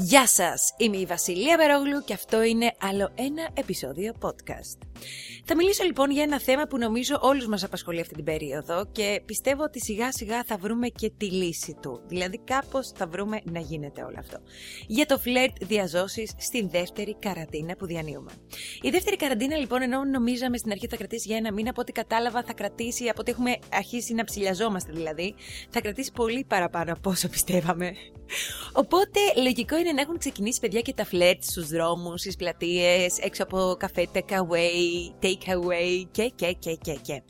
Γεια σας, είμαι η Βασιλεία Βερόγλου και αυτό είναι άλλο ένα επεισόδιο podcast. Θα μιλήσω λοιπόν για ένα θέμα που νομίζω όλους μας απασχολεί αυτή την περίοδο και πιστεύω ότι σιγά σιγά θα βρούμε και τη λύση του. Δηλαδή κάπως θα βρούμε να γίνεται όλο αυτό. Για το φλερτ διαζώσεις στην δεύτερη καραντίνα που διανύουμε. Η δεύτερη καραντίνα λοιπόν ενώ νομίζαμε στην αρχή θα κρατήσει για ένα μήνα από ό,τι κατάλαβα θα κρατήσει από ό,τι έχουμε αρχίσει να ψηλιαζόμαστε δηλαδή θα κρατήσει πολύ παραπάνω από όσο πιστεύαμε. Οπότε λογικό είναι να έχουν ξεκινήσει παιδιά και τα φλερτ στους δρόμους, στις πλατείες, έξω από καφέ take away, take away και και και και και.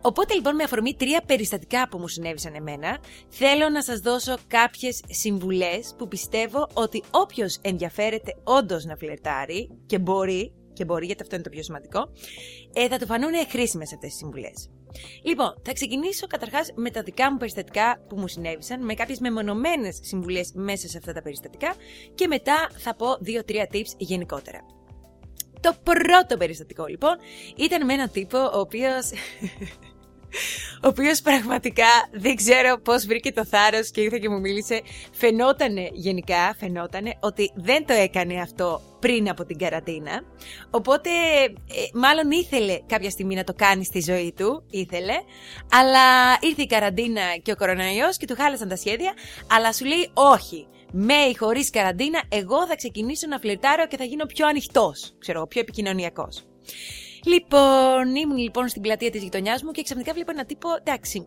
Οπότε λοιπόν με αφορμή τρία περιστατικά που μου συνέβησαν εμένα, θέλω να σας δώσω κάποιες συμβουλές που πιστεύω ότι όποιος ενδιαφέρεται όντως να φλερτάρει και μπορεί, και μπορεί γιατί αυτό είναι το πιο σημαντικό, ε, θα του φανούν χρήσιμες αυτές τις συμβουλές. Λοιπόν, θα ξεκινήσω καταρχάς με τα δικά μου περιστατικά που μου συνέβησαν, με κάποιες μεμονωμένες συμβουλές μέσα σε αυτά τα περιστατικά και μετά θα πω 2-3 tips γενικότερα. Το πρώτο περιστατικό λοιπόν ήταν με έναν τύπο ο οποίος ο οποίος πραγματικά δεν ξέρω πώς βρήκε το θάρρος και ήρθε και μου μίλησε. Φαινότανε γενικά, φαινότανε ότι δεν το έκανε αυτό πριν από την καραντίνα. Οπότε, ε, μάλλον ήθελε κάποια στιγμή να το κάνει στη ζωή του, ήθελε. Αλλά ήρθε η καραντίνα και ο κοροναϊός και του χάλασαν τα σχέδια. Αλλά σου λέει όχι. Με ή χωρίς καραντίνα, εγώ θα ξεκινήσω να φλερτάρω και θα γίνω πιο ανοιχτός. Ξέρω, πιο επικοινωνιακός. Λοιπόν, ήμουν λοιπόν στην πλατεία της γειτονιάς μου και ξαφνικά βλέπω ένα τύπο, εντάξει,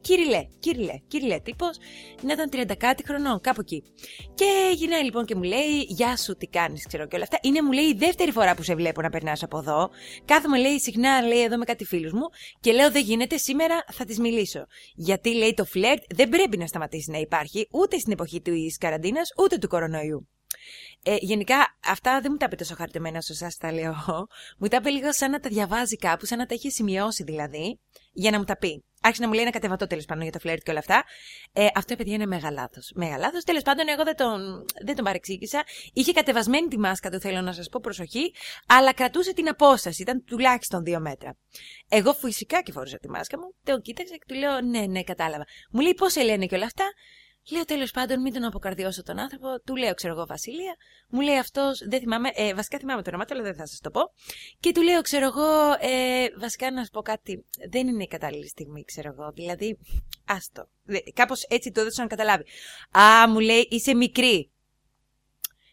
Κυριλέ, κυριλέ, κυριλέ τύπος, να ήταν 30 κάτι χρονών, κάπου εκεί. Και γυρνάει λοιπόν και μου λέει, Γεια σου, τι κάνεις, ξέρω και όλα αυτά. Είναι, μου λέει, η δεύτερη φορά που σε βλέπω να περνάς από εδώ. Κάθομαι, λέει, συχνά, λέει, εδώ με κάτι φίλους μου. Και λέω, Δεν γίνεται, σήμερα θα της μιλήσω. Γιατί, λέει, το φλερτ δεν πρέπει να σταματήσει να υπάρχει ούτε στην εποχή της καραντίνας, ούτε του κορονοϊού. Ε, γενικά, αυτά δεν μου τα είπε τόσο χαρτεμένα όσο σας τα λέω. Μου τα είπε λίγο σαν να τα διαβάζει κάπου, σαν να τα έχει σημειώσει δηλαδή, για να μου τα πει. Άρχισε να μου λέει ένα κατεβατό τέλος πάντων για το φλερτ και όλα αυτά. Ε, αυτό, παιδιά, είναι μεγάλο λάθος. Μεγάλο λάθος. Τέλος πάντων, εγώ δεν τον, δεν τον παρεξήγησα. Είχε κατεβασμένη τη μάσκα του, θέλω να σας πω προσοχή, αλλά κρατούσε την απόσταση. Ήταν τουλάχιστον δύο μέτρα. Εγώ φυσικά και φορούσα τη μάσκα μου. Τον κοίταξα και του λέω: Ναι, ναι, κατάλαβα. Μου λέει πώς σε λένε και όλα αυτά; Λέω τέλος πάντων, μην τον αποκαρδιώσω τον άνθρωπο. Του λέω, ξέρω εγώ, Βασίλεια. Μου λέει αυτός, δεν θυμάμαι, ε, βασικά θυμάμαι το όνομα του, αλλά δεν θα σας το πω. Και του λέω, ξέρω εγώ, ε, βασικά να σου πω κάτι. Δεν είναι η κατάλληλη στιγμή, ξέρω εγώ. Δηλαδή, άστο. Κάπως έτσι το έδωσα να καταλάβει. Α, μου λέει, είσαι μικρή.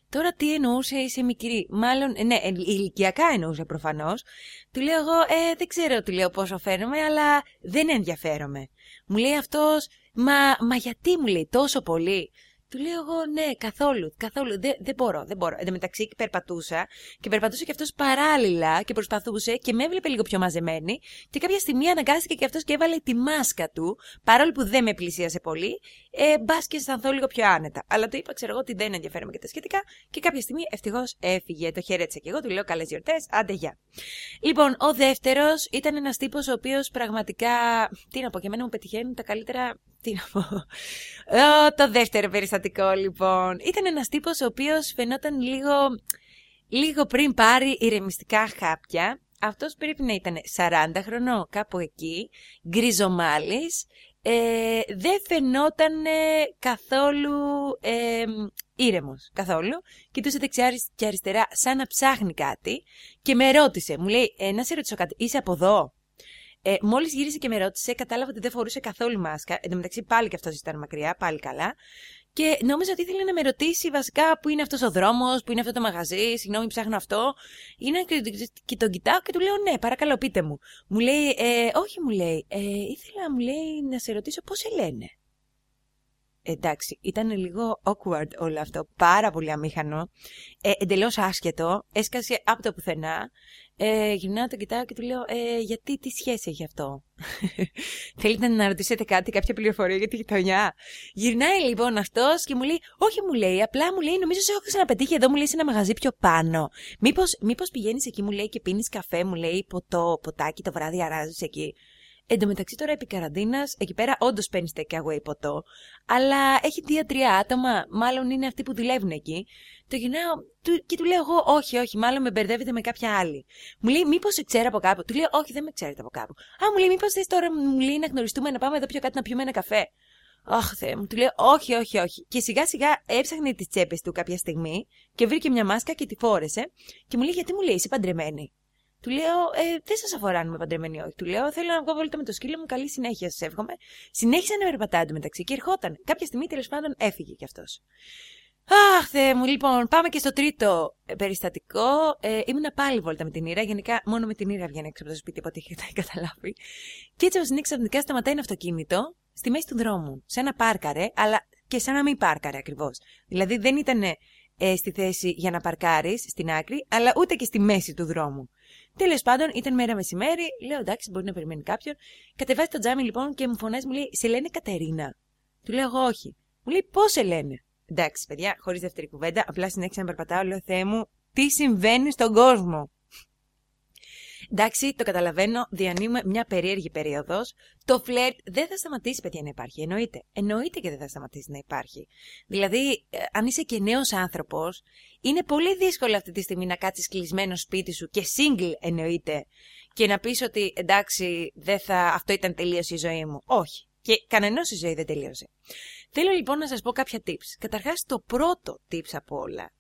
Τώρα τι εννοούσε, είσαι μικρή. Μάλλον, ναι, ηλικιακά εννοούσε προφανώς. Του λέω εγώ, ε, δεν ξέρω, του λέω πόσο φαίνομαι, αλλά δεν ενδιαφέρομαι. Μου λέει αυτός, Μα, μα γιατί μου λέει τόσο πολύ; Του λέω εγώ ναι, καθόλου, καθόλου. Δεν, δεν μπορώ, δεν μπορώ. Εν τω μεταξύ περπατούσα και περπατούσε και αυτός παράλληλα και προσπαθούσε και με έβλεπε λίγο πιο μαζεμένη. Και κάποια στιγμή αναγκάστηκε και αυτός και έβαλε τη μάσκα του, παρόλο που δεν με πλησίασε πολύ, ε, μπας και αισθανθώ λίγο πιο άνετα. Αλλά του είπα, ξέρω εγώ, ότι δεν ενδιαφέρομαι και τα σχετικά. Και κάποια στιγμή ευτυχώς έφυγε, το χαιρέτησα και εγώ, του λέω καλές γιορτές, άντε γεια. Λοιπόν, ο δεύτερος ήταν ένας τύπος ο οποίος πραγματικά. Τι να πω, και εμένα μου πετυχαίνουν τα καλύτερα. Τι να πω. το δεύτερο περιστατικό λοιπόν. Ήταν ένας τύπος ο οποίος φαινόταν λίγο. Λίγο πριν πάρει ηρεμιστικά χάπια, αυτός πρέπει να ήταν 40 χρονών, κάπου εκεί, γκριζομάλης, ε, δεν φαινόταν καθόλου ε, ήρεμος, καθόλου. Κοιτούσε δεξιά και αριστερά σαν να ψάχνει κάτι και με ρώτησε, μου λέει, ε, να σε ρωτήσω κάτι, είσαι από εδώ; Ε, Μόλις γύρισε και με ρώτησε, κατάλαβα ότι δεν φορούσε καθόλου μάσκα. Εν τω μεταξύ πάλι και αυτός ήταν μακριά, πάλι καλά. Και νόμιζα ότι ήθελε να με ρωτήσει βασικά πού είναι αυτός ο δρόμος, πού είναι αυτό το μαγαζί, συγγνώμη, ψάχνω αυτό. Είναι και τον κοιτάω και του λέω ναι, παρακαλώ πείτε μου. Μου λέει, ε, όχι μου λέει, ε, ήθελα μου λέει να σε ρωτήσω πώς σε λένε. Εντάξει, ήταν λίγο awkward όλο αυτό, πάρα πολύ αμήχανο, ε, εντελώς άσχετο, έσκασε από το πουθενά. Ε, γυρνάω, τον κοιτάω και του λέω, ε, γιατί, τι σχέση έχει αυτό; Θέλετε να ρωτήσετε κάτι, κάποια πληροφορία για τη γειτονιά; Γυρνάει λοιπόν αυτός και μου λέει, Όχι, μου λέει, απλά μου λέει, Νομίζω σε έχω ξαναπετύχει εδώ, μου λέει, σε ένα μαγαζί πιο πάνω. Μήπως μήπως πηγαίνεις εκεί, μου λέει, και πίνεις καφέ, μου λέει, ποτό, ποτάκι το βράδυ, αράζεις εκεί. Εν τω μεταξύ τώρα επί καραντίνας, εκεί πέρα όντως παίρνεις away ποτό, αλλά έχει δύο-τρία άτομα, μάλλον είναι αυτοί που δουλεύουν εκεί. Το γυρνάω και του λέω εγώ, Όχι, όχι, μάλλον με μπερδεύετε με κάποια άλλη. Μου λέει, Μήπως σε ξέρω από κάπου; Του λέω, Όχι, δεν με ξέρετε από κάπου. Α, μου λέει, Μήπως θες τώρα μου λέει να γνωριστούμε να πάμε εδώ πιο κάτι να πιούμε ένα καφέ; Αχ, Θεέ μου, του λέω όχι, όχι, όχι. Και σιγά σιγά έψαχνε τις τσέπες του κάποια στιγμή και βρήκε μια μάσκα και τη φόρεσε και μου λέει γιατί μου λέει είσαι παντρεμένη; Του λέω, ε, δεν σας αφορά αν είμαι παντρεμένη όχι. Του λέω, θέλω να βγω βόλτα με το σκύλο μου, καλή συνέχεια σας εύχομαι. Συνέχισε να περπατάει μεταξύ και ερχόταν. Κάποια στιγμή τέλος πάντων έφυγε κι αυτός. Αχ, Θεέ μου, λοιπόν, πάμε και στο τρίτο ε, περιστατικό. Ε, ήμουνα πάλι βόλτα με την Ήρα. Γενικά, μόνο με την Ήρα βγαίνει έξω από το σπίτι, οπότε έχετε καταλάβει. Και έτσι, όπως νίξει, ξαφνικά σταματάει ένα αυτοκίνητο στη μέση του δρόμου. Σε ένα πάρκαρε, αλλά και σαν να μην πάρκαρε ακριβώς. Δηλαδή, δεν ήταν ε, στη θέση για να παρκάρεις στην άκρη, αλλά ούτε και στη μέση του δρόμου. Τέλος πάντων, ήταν μέρα μεσημέρι, λέω εντάξει, μπορεί να περιμένει κάποιον. Κατεβάζει το τζάμι λοιπόν και μου φωνάζει, μου λέει, Σε λένε Κατερίνα; Του λέω εγώ όχι. Μου λέει, Πώς σε λένε; Εντάξει, παιδιά, χωρίς δεύτερη κουβέντα, απλά συνέχισα να περπατάω, λέω Θεέ μου, τι συμβαίνει στον κόσμο; Εντάξει, το καταλαβαίνω, διανύουμε μια περίεργη περίοδος. Το φλερτ δεν θα σταματήσει, παιδιά, να υπάρχει. Εννοείται. Εννοείται και δεν θα σταματήσει να υπάρχει. Δηλαδή, ε, αν είσαι και νέος άνθρωπος, είναι πολύ δύσκολο αυτή τη στιγμή να κάτσεις κλεισμένο σπίτι σου και single εννοείται και να πεις ότι εντάξει, δεν θα... αυτό ήταν τελείωσε η ζωή μου. Όχι. Και κανένα η ζωή δεν τελείωσε. Θέλω λοιπόν να σας πω κάποια tips. Καταρχάς, το πρώτο tips από όλα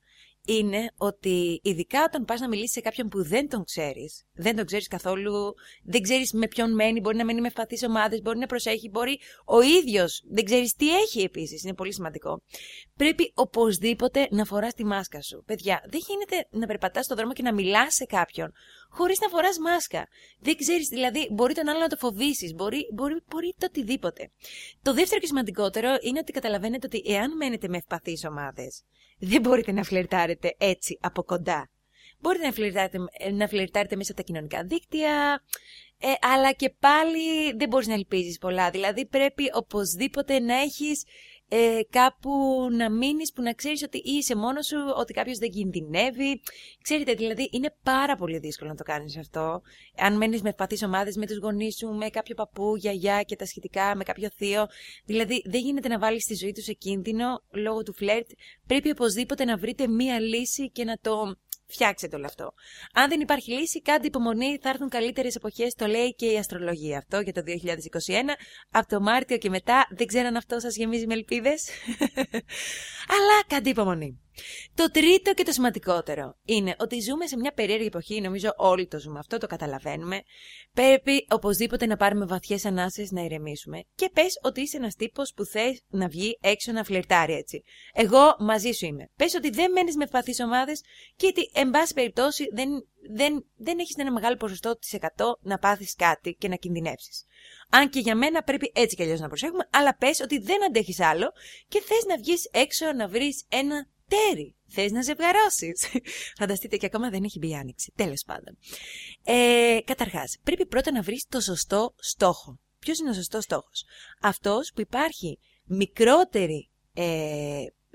είναι ότι ειδικά όταν πας να μιλήσεις σε κάποιον που δεν τον ξέρεις, δεν τον ξέρεις καθόλου, δεν ξέρεις με ποιον μένει, μπορεί να μένει με ευπαθείς ομάδες, μπορεί να προσέχει, μπορεί ο ίδιος, δεν ξέρεις τι έχει επίσης, είναι πολύ σημαντικό. Πρέπει οπωσδήποτε να φοράς τη μάσκα σου. Παιδιά, δεν γίνεται να περπατάς στον δρόμο και να μιλάς σε κάποιον χωρίς να φοράς μάσκα. Δεν ξέρεις, δηλαδή, μπορεί τον άλλο να το φοβήσεις, μπορεί, μπορεί, μπορεί το οτιδήποτε. Το δεύτερο και σημαντικότερο είναι ότι καταλαβαίνετε ότι εάν μένετε με ευπαθείς ομάδες, δεν μπορείτε να φλερτάρετε έτσι από κοντά. Μπορείτε να φλερτάρετε, να φλερτάρετε μέσα από τα κοινωνικά δίκτυα, ε, αλλά και πάλι δεν μπορείς να ελπίζεις πολλά. Δηλαδή πρέπει οπωσδήποτε να έχεις ε, κάπου να μείνεις που να ξέρεις ότι είσαι μόνος σου, ότι κάποιος δεν κινδυνεύει. Ξέρετε, δηλαδή είναι πάρα πολύ δύσκολο να το κάνεις αυτό. Αν μένεις με ευπαθείς ομάδες, με τους γονείς σου, με κάποιο παππού, γιαγιά και τα σχετικά, με κάποιο θείο. Δηλαδή δεν γίνεται να βάλεις τη ζωή τους σε κίνδυνο λόγω του φλερτ. Πρέπει οπωσδήποτε να βρείτε μία λύση και να το Φτιάξτε όλο αυτό. Αν δεν υπάρχει λύση, κάντε υπομονή, θα έρθουν καλύτερες εποχές, το λέει και η αστρολογία αυτό για το 2021. Από το Μάρτιο και μετά, δεν ξέρω αν αυτό σας γεμίζει με ελπίδες. Αλλά κάντε υπομονή. Το τρίτο και το σημαντικότερο είναι ότι ζούμε σε μια περίεργη εποχή, νομίζω όλοι το ζούμε αυτό, το καταλαβαίνουμε. Πρέπει οπωσδήποτε να πάρουμε βαθιές ανάσες να ηρεμήσουμε. Και πες ότι είσαι ένας τύπος που θες να βγει έξω να φλερτάρει έτσι. Εγώ μαζί σου είμαι. Πες ότι δεν μένεις με ευπαθείς ομάδες και ότι, εν πάση περιπτώσει, δεν, δεν, δεν έχεις ένα μεγάλο ποσοστό της 100 να πάθεις κάτι και να κινδυνεύσεις. Αν και για μένα πρέπει έτσι κι αλλιώς να προσέχουμε, αλλά πες ότι δεν αντέχεις άλλο και θες να βγεις έξω να βρεις ένα τέρι. Θες να ζευγαρώσεις; Φανταστείτε και ακόμα δεν έχει μπει άνοιξη. Τέλος πάντων. Ε, Καταρχάς, πρέπει πρώτα να βρεις το σωστό στόχο. Ποιος είναι ο σωστός στόχος, Αυτός που υπάρχει μικρότερη. Ε,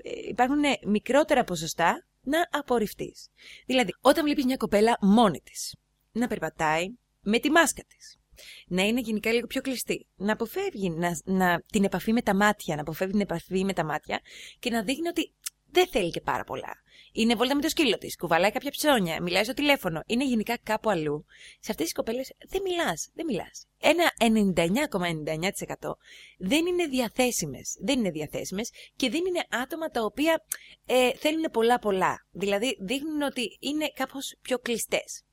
ε, υπάρχουν μικρότερα ποσοστά να απορριφθείς. Δηλαδή, όταν βλέπεις μια κοπέλα μόνη της να περπατάει με τη μάσκα της, να είναι γενικά λίγο πιο κλειστή, να αποφεύγει να, να, την επαφή με τα μάτια, να αποφεύγει την επαφή με τα μάτια και να δείχνει ότι δεν θέλει και πάρα πολλά. Είναι βόλτα με το σκύλο της, κουβαλάει κάποια ψώνια, μιλάει στο τηλέφωνο, είναι γενικά κάπου αλλού. Σε αυτές τις κοπέλες δεν μιλάς, δεν μιλάς. Ένα 99,99% δεν είναι διαθέσιμες. Δεν είναι διαθέσιμες και δεν είναι άτομα τα οποία ε, θέλουν πολλά πολλά. Δηλαδή δείχνουν ότι είναι κάπως πιο κλειστές.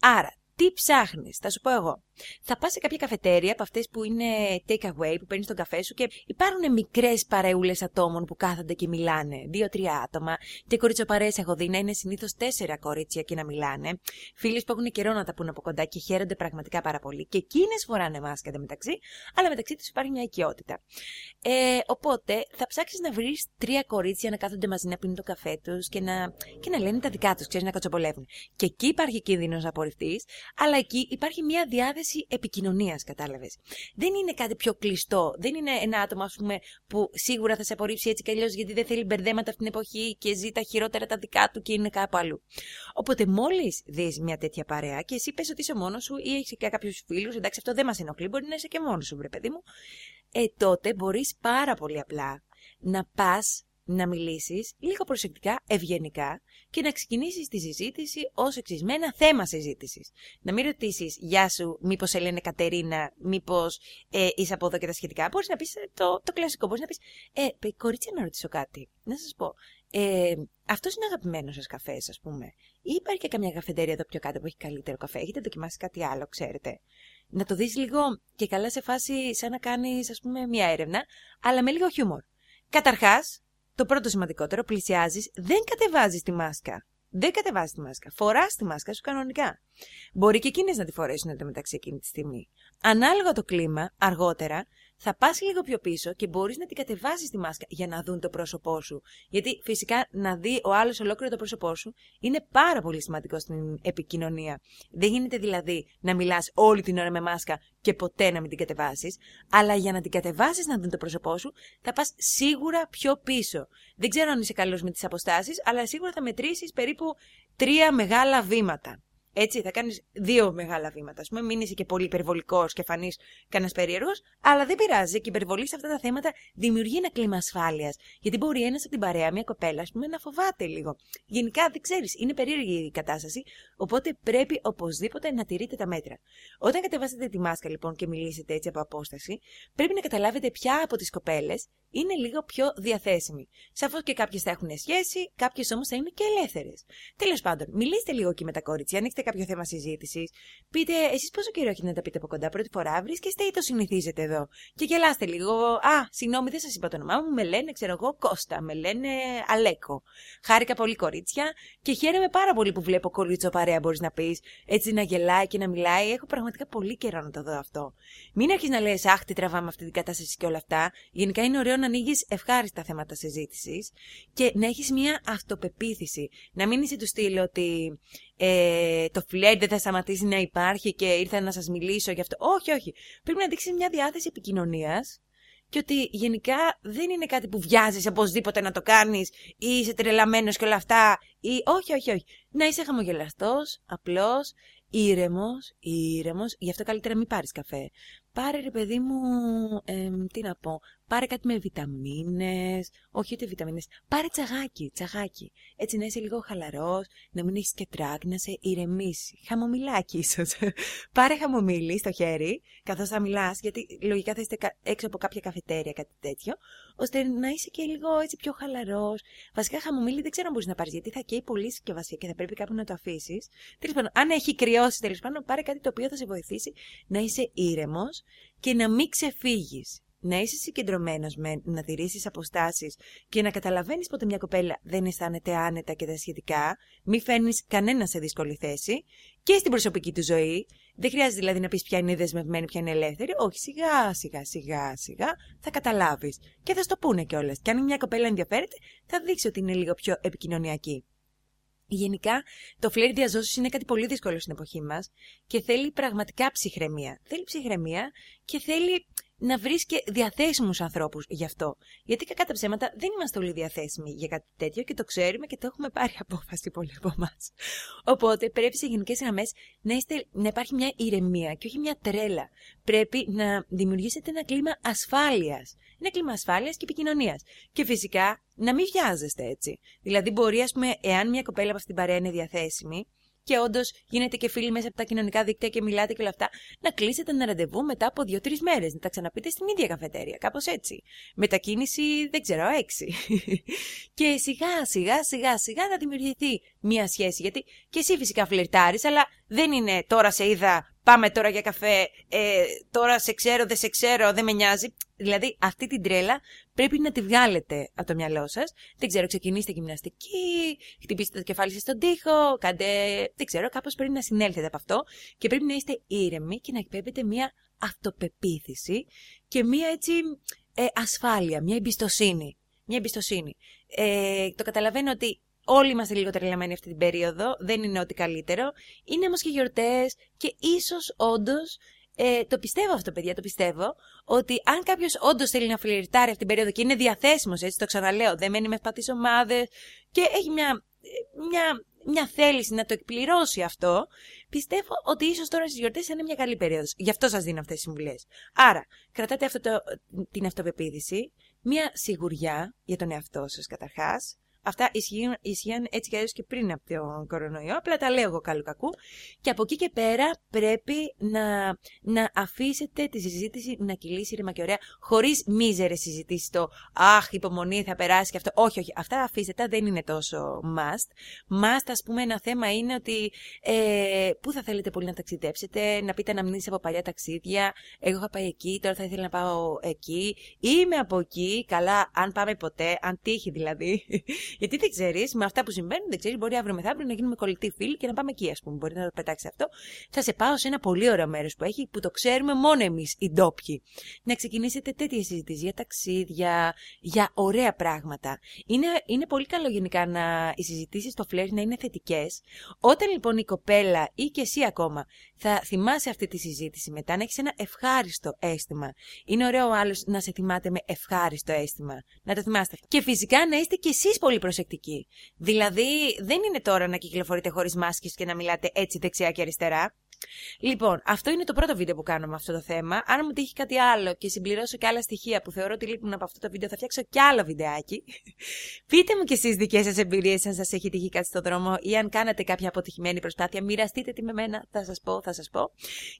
Άρα, τι ψάχνεις, θα σου πω εγώ. Θα πας σε κάποια καφετέρια από αυτές που είναι take away, που παίρνεις τον καφέ σου και υπάρχουν μικρές παρεούλες ατόμων που κάθονται και μιλάνε. Δύο-τρία άτομα. Και κοριτσοπαρέ έχω δει να είναι συνήθως τέσσερα κορίτσια και να μιλάνε. Φίλες που έχουν καιρό να τα πούνε από κοντά και χαίρονται πραγματικά πάρα πολύ. Και εκείνες φοράνε μάσκα μεταξύ, αλλά μεταξύ τους υπάρχει μια οικειότητα. Ε, οπότε θα ψάξεις να βρεις τρία κορίτσια να κάθονται μαζί να πίνουν το καφέ τους και να, και να λένε τα δικά τους, ξέρεις να κοτσοπολεύουν. Και εκεί υπάρχει κίνδυνος απορριφτή, αλλά εκεί υπάρχει μια διάθεση διάθεση επικοινωνίας, κατάλαβες. Δεν είναι κάτι πιο κλειστό. Δεν είναι ένα άτομο, ας πούμε, που σίγουρα θα σε απορρίψει έτσι κι αλλιώς γιατί δεν θέλει μπερδέματα αυτήν την εποχή και ζει τα χειρότερα τα δικά του και είναι κάπου αλλού. Οπότε μόλις δεις μια τέτοια παρέα και εσύ πες ότι είσαι μόνος σου ή έχεις και κάποιους φίλους, εντάξει, αυτό δεν μας ενοχλεί, μπορεί να είσαι και μόνος σου, βρε παιδί μου. Ε, τότε μπορείς πάρα πολύ απλά να πας να μιλήσεις λίγο προσεκτικά, ευγενικά και να ξεκινήσεις τη συζήτηση ως εξής, με ένα θέμα συζήτησης. Να μην ρωτήσεις «Γεια σου, μήπως σε λένε Κατερίνα, μήπως ε, είσαι από εδώ και τα σχετικά». Μπορείς να πεις ε, το, το κλασικό, μπορείς να πεις «Ε, κορίτσια να ρωτήσω κάτι, να σας πω, ε, αυτός είναι αγαπημένος σας καφές, ας πούμε. Ή υπάρχει και καμιά καφετέρια εδώ πιο κάτω που έχει καλύτερο καφέ. Έχετε δοκιμάσει κάτι άλλο, ξέρετε. Να το δεις λίγο και καλά σε φάση σαν να κάνεις, ας πούμε, μια έρευνα, αλλά με λίγο χιούμορ. Καταρχάς, το πρώτο σημαντικότερο, πλησιάζεις, δεν κατεβάζεις τη μάσκα. Δεν κατεβάζεις τη μάσκα. Φοράς τη μάσκα σου κανονικά. Μπορεί και εκείνες να τη φορέσουν εντωμεταξύ εκείνη τη στιγμή. Ανάλογα το κλίμα, αργότερα, θα πας λίγο πιο πίσω και μπορείς να την κατεβάσεις τη μάσκα για να δουν το πρόσωπό σου. Γιατί φυσικά να δει ο άλλος ολόκληρο το πρόσωπό σου είναι πάρα πολύ σημαντικό στην επικοινωνία. Δεν γίνεται δηλαδή να μιλάς όλη την ώρα με μάσκα και ποτέ να μην την κατεβάσεις, αλλά για να την κατεβάσεις να δουν το πρόσωπό σου θα πας σίγουρα πιο πίσω. Δεν ξέρω αν είσαι καλός με τις αποστάσεις, αλλά σίγουρα θα μετρήσεις περίπου τρία μεγάλα βήματα. Έτσι, θα κάνεις δύο μεγάλα βήματα. Α πούμε, μην είσαι και πολύ υπερβολικός και φανείς κανένας περίεργος, αλλά δεν πειράζει. Και η υπερβολής σε αυτά τα θέματα δημιουργεί ένα κλίμα ασφάλειας. Γιατί μπορεί ένας από την παρέα, μια κοπέλα, ας πούμε, να φοβάται λίγο. Γενικά, δεν ξέρεις, είναι περίεργη η κατάσταση, οπότε πρέπει οπωσδήποτε να τηρείτε τα μέτρα. Όταν κατεβάσετε τη μάσκα λοιπόν και μιλήσετε έτσι από απόσταση, πρέπει να καταλάβετε ποια από τις κοπέλες είναι λίγο πιο διαθέσιμη. Σαφώς και κάποιες θα έχουν σχέση, κάποιες όμως θα είναι και ελεύθερες. Τέλος πάντων, μιλήστε λίγο και με τα κόριτσια, αν έχετε κάποιο θέμα συζήτησης. Πείτε, εσείς πόσο καιρό έχετε να τα πείτε από κοντά, πρώτη φορά βρίσκεστε ή το συνηθίζετε εδώ; Και γελάστε λίγο. Α, συγγνώμη, δεν σας είπα το όνομά μου, με λένε, ξέρω εγώ, Κώστα, με λένε Αλέκο. Χάρηκα πολύ κορίτσια και χαίρομαι πάρα πολύ που βλέπω κορίτσο παρέα, μπορείς να πεις, έτσι να γελάει και να μιλάει. Έχω πραγματικά πολύ καιρό να το δω αυτό. Μην αρχίσεις να λες, Αχ, τι τραβάμε αυτή την κατάσταση και όλα αυτά. Γενικά είναι ωραίο να ανοίγεις ευχάριστα θέματα συζήτησης και να έχεις μια αυτοπεποίθηση. Να μην είσαι του στυλ ότι ε, το φλερ δεν θα σταματήσει να υπάρχει και ήρθα να σας μιλήσω γι' αυτό. Όχι, όχι. Πρέπει να δείξεις μια διάθεση επικοινωνίας και ότι γενικά δεν είναι κάτι που βιάζει οπωσδήποτε να το κάνεις ή είσαι τρελαμένος και όλα αυτά. Ή... Όχι, όχι, όχι. Να είσαι χαμογελαστός, απλός, ήρεμος, ήρεμος. Γι' αυτό καλύτερα μην πάρεις καφέ. Πάρε ρε παιδί μου, ε, τι να πω, πάρε κάτι με βιταμίνες, όχι ούτε βιταμίνες, πάρε τσαγάκι, τσαγάκι. Έτσι να είσαι λίγο χαλαρός, να μην έχεις και τράκ, να σε ηρεμήσει. Χαμομηλάκι ίσως. πάρε χαμομήλι στο χέρι, καθώς θα μιλάς, γιατί λογικά θα είστε έξω από κάποια καφετέρια, κάτι τέτοιο, ώστε να είσαι και λίγο έτσι πιο χαλαρός. Βασικά χαμομήλι δεν ξέρω αν μπορείς να πάρεις, γιατί θα καίει πολύ συσκευασία και θα πρέπει κάπου να το αφήσεις. Τέλος πάντων, αν έχει κρυώσει τέλος πάντων, πάρε κάτι το οποίο θα σε βοηθήσει να είσαι ήρεμος και να μην ξεφύγεις. Να είσαι συγκεντρωμένος με να τηρήσεις αποστάσεις και να καταλαβαίνεις πότε μια κοπέλα δεν αισθάνεται άνετα και τα σχετικά, μη φέρνεις κανένα σε δύσκολη θέση και στην προσωπική του ζωή. Δεν χρειάζεται δηλαδή να πεις ποια είναι δεσμευμένη, ποια είναι ελεύθερη. Όχι, σιγά σιγά σιγά σιγά θα καταλάβεις. Και θα στο πούνε κιόλας. Και αν μια κοπέλα ενδιαφέρεται, θα δείξει ότι είναι λίγο πιο επικοινωνιακή. Γενικά, το φλερ διαζώσει είναι κάτι πολύ δύσκολο στην εποχή μας και θέλει πραγματικά ψυχραιμία. Θέλει ψυχραιμία και θέλει να βρεις και διαθέσιμους ανθρώπους γι' αυτό. Γιατί κακά τα ψέματα δεν είμαστε όλοι διαθέσιμοι για κάτι τέτοιο και το ξέρουμε και το έχουμε πάρει απόφαση πολλοί από εμάς. Οπότε πρέπει σε γενικές γραμμές να, να υπάρχει μια ηρεμία και όχι μια τρέλα. Πρέπει να δημιουργήσετε ένα κλίμα ασφάλειας. Ένα κλίμα ασφάλειας και επικοινωνίας. Και φυσικά να μην βιάζεστε έτσι. Δηλαδή, μπορεί, ας πούμε, εάν μια κοπέλα από αυτή την παρέα είναι διαθέσιμη, και όντως γίνετε και φίλοι μέσα από τα κοινωνικά δίκτυα και μιλάτε και όλα αυτά, να κλείσετε ένα ραντεβού μετά από δύο-τρεις μέρες, να τα ξαναπείτε στην ίδια καφετέρια, κάπως έτσι. Μετακίνηση, δεν ξέρω, έξι. και σιγά σιγά σιγά σιγά να δημιουργηθεί μία σχέση. Γιατί και εσύ φυσικά φλερτάρεις, αλλά δεν είναι τώρα σε είδα, πάμε τώρα για καφέ, ε, τώρα σε ξέρω, δεν σε ξέρω, δεν με νοιάζει. Δηλαδή αυτή την τρέλα πρέπει να τη βγάλετε από το μυαλό σας. Δεν ξέρω, ξεκινήστε γυμναστική, χτυπήστε το κεφάλι σας στον τοίχο, κάντε. Δεν ξέρω, κάπως πρέπει να συνέλθετε από αυτό και πρέπει να είστε ήρεμοι και να εκπέμπετε μια αυτοπεποίθηση και μια έτσι ε, ασφάλεια, μια εμπιστοσύνη. Μια εμπιστοσύνη. Ε, το καταλαβαίνω ότι Όλοι είμαστε λίγο τρελαμένοι αυτή την περίοδο, δεν είναι ό,τι καλύτερο. Είναι όμως και γιορτές και ίσως όντως. Ε, το πιστεύω αυτό, παιδιά, το πιστεύω. Ότι αν κάποιος όντως θέλει να φλιρτάρει αυτή την περίοδο και είναι διαθέσιμος, έτσι το ξαναλέω, δεν μένει με ευπαθείς ομάδες και έχει μια, μια, μια θέληση να το εκπληρώσει αυτό, πιστεύω ότι ίσως τώρα στις γιορτές είναι μια καλή περίοδος. Γι' αυτό σας δίνω αυτές τις συμβουλές. Άρα, κρατάτε αυτό το, την αυτοπεποίθηση, μία σιγουριά για τον εαυτό σας καταρχάς, Αυτά ισχύουν, ισχύαν έτσι και και πριν από τον κορονοϊό. Απλά τα λέω εγώ καλού κακού. Και από εκεί και πέρα πρέπει να, να αφήσετε τη συζήτηση να κυλήσει ρημα και ωραία, χωρίς μίζερες συζητήσεις. Το Αχ, υπομονή, θα περάσει και αυτό. Όχι, όχι. Αυτά αφήστε δεν είναι τόσο must. Must, ας πούμε, ένα θέμα είναι ότι ε, πού θα θέλετε πολύ να ταξιδέψετε, να πείτε να μνήσει από παλιά ταξίδια. Εγώ είχα πάει εκεί, τώρα θα ήθελα να πάω εκεί. Είμαι από εκεί. Καλά, αν πάμε ποτέ, αν τύχει δηλαδή. Γιατί δεν ξέρεις, με αυτά που συμβαίνουν, δεν ξέρεις, μπορεί αύριο μεθαύριο να γίνουμε κολλητοί φίλοι και να πάμε εκεί, ας πούμε. Μπορεί να το πετάξει αυτό. Θα σε πάω σε ένα πολύ ωραίο μέρος που έχει, που το ξέρουμε μόνο εμείς οι ντόπιοι. Να ξεκινήσετε τέτοιες συζητήσεις για ταξίδια, για ωραία πράγματα. Είναι, είναι πολύ καλό γενικά να οι συζητήσεις στο φλερ να είναι θετικές. Όταν λοιπόν η κοπέλα ή και εσύ ακόμα θα θυμάσαι αυτή τη συζήτηση μετά, να έχεις ένα ευχάριστο αίσθημα. Είναι ωραίο ο άλλος να σε θυμάται με ευχάριστο αίσθημα. Να το θυμάστε. Και φυσικά να είστε κι εσείς πολύ προσεκτικοί. Δηλαδή, δεν είναι τώρα να κυκλοφορείτε χωρίς μάσκες και να μιλάτε έτσι δεξιά και αριστερά. Λοιπόν, αυτό είναι το πρώτο βίντεο που κάνω με αυτό το θέμα. Αν μου τύχει κάτι άλλο και συμπληρώσω και άλλα στοιχεία που θεωρώ ότι λείπουν από αυτό το βίντεο, θα φτιάξω και άλλο βιντεάκι. Πείτε μου κι εσείς δικές σας εμπειρίες, αν σας έχει τύχει κάτι στον δρόμο ή αν κάνατε κάποια αποτυχημένη προσπάθεια. Μοιραστείτε τη με μένα, θα σας πω, θα σας πω.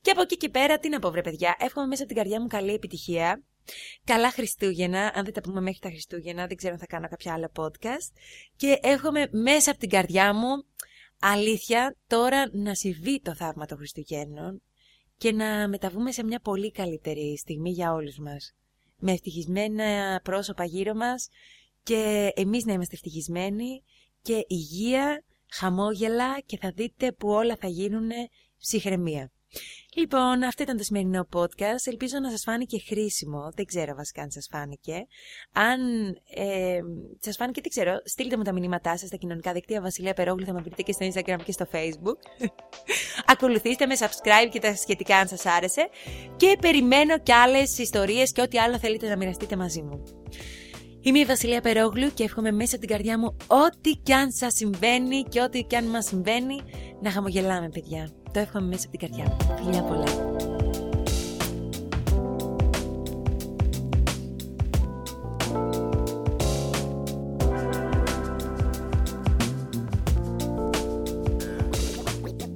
Και από εκεί και πέρα, τι να πω, βρε παιδιά, εύχομαι μέσα από την καρδιά μου καλή επιτυχία. Καλά Χριστούγεννα, αν δεν τα πούμε μέχρι τα Χριστούγεννα, δεν ξέρω αν θα κάνω κάποια άλλα podcast. Και εύχομαι μέσα από την καρδιά μου, αλήθεια, τώρα να συμβεί το θαύμα των Χριστουγέννων και να μεταβούμε σε μια πολύ καλύτερη στιγμή για όλους μας. Με ευτυχισμένα πρόσωπα γύρω μας και εμείς να είμαστε ευτυχισμένοι και υγεία, χαμόγελα και θα δείτε που όλα θα γίνουν ψυχραιμία. Λοιπόν, αυτό ήταν το σημερινό podcast. Ελπίζω να σας φάνηκε χρήσιμο. Δεν ξέρω βασικά αν σας φάνηκε. Αν ε, σας φάνηκε, δεν ξέρω, στείλτε μου τα μηνύματά σας στα κοινωνικά δίκτυα. Βασιλεία Περόγλου θα με βρείτε και στο Instagram και στο Facebook. Ακολουθήστε με, subscribe και τα σχετικά αν σας άρεσε. Και περιμένω κι άλλες ιστορίες και ό,τι άλλο θέλετε να μοιραστείτε μαζί μου. Είμαι η Βασιλεία Περόγλου και εύχομαι μέσα από την καρδιά μου ό,τι κι αν σας συμβαίνει και ό,τι κι αν μας συμβαίνει να χαμογελάμε παιδιά. Το εύχομαι μέσα από την καρδιά μου. Φιλιά πολλά.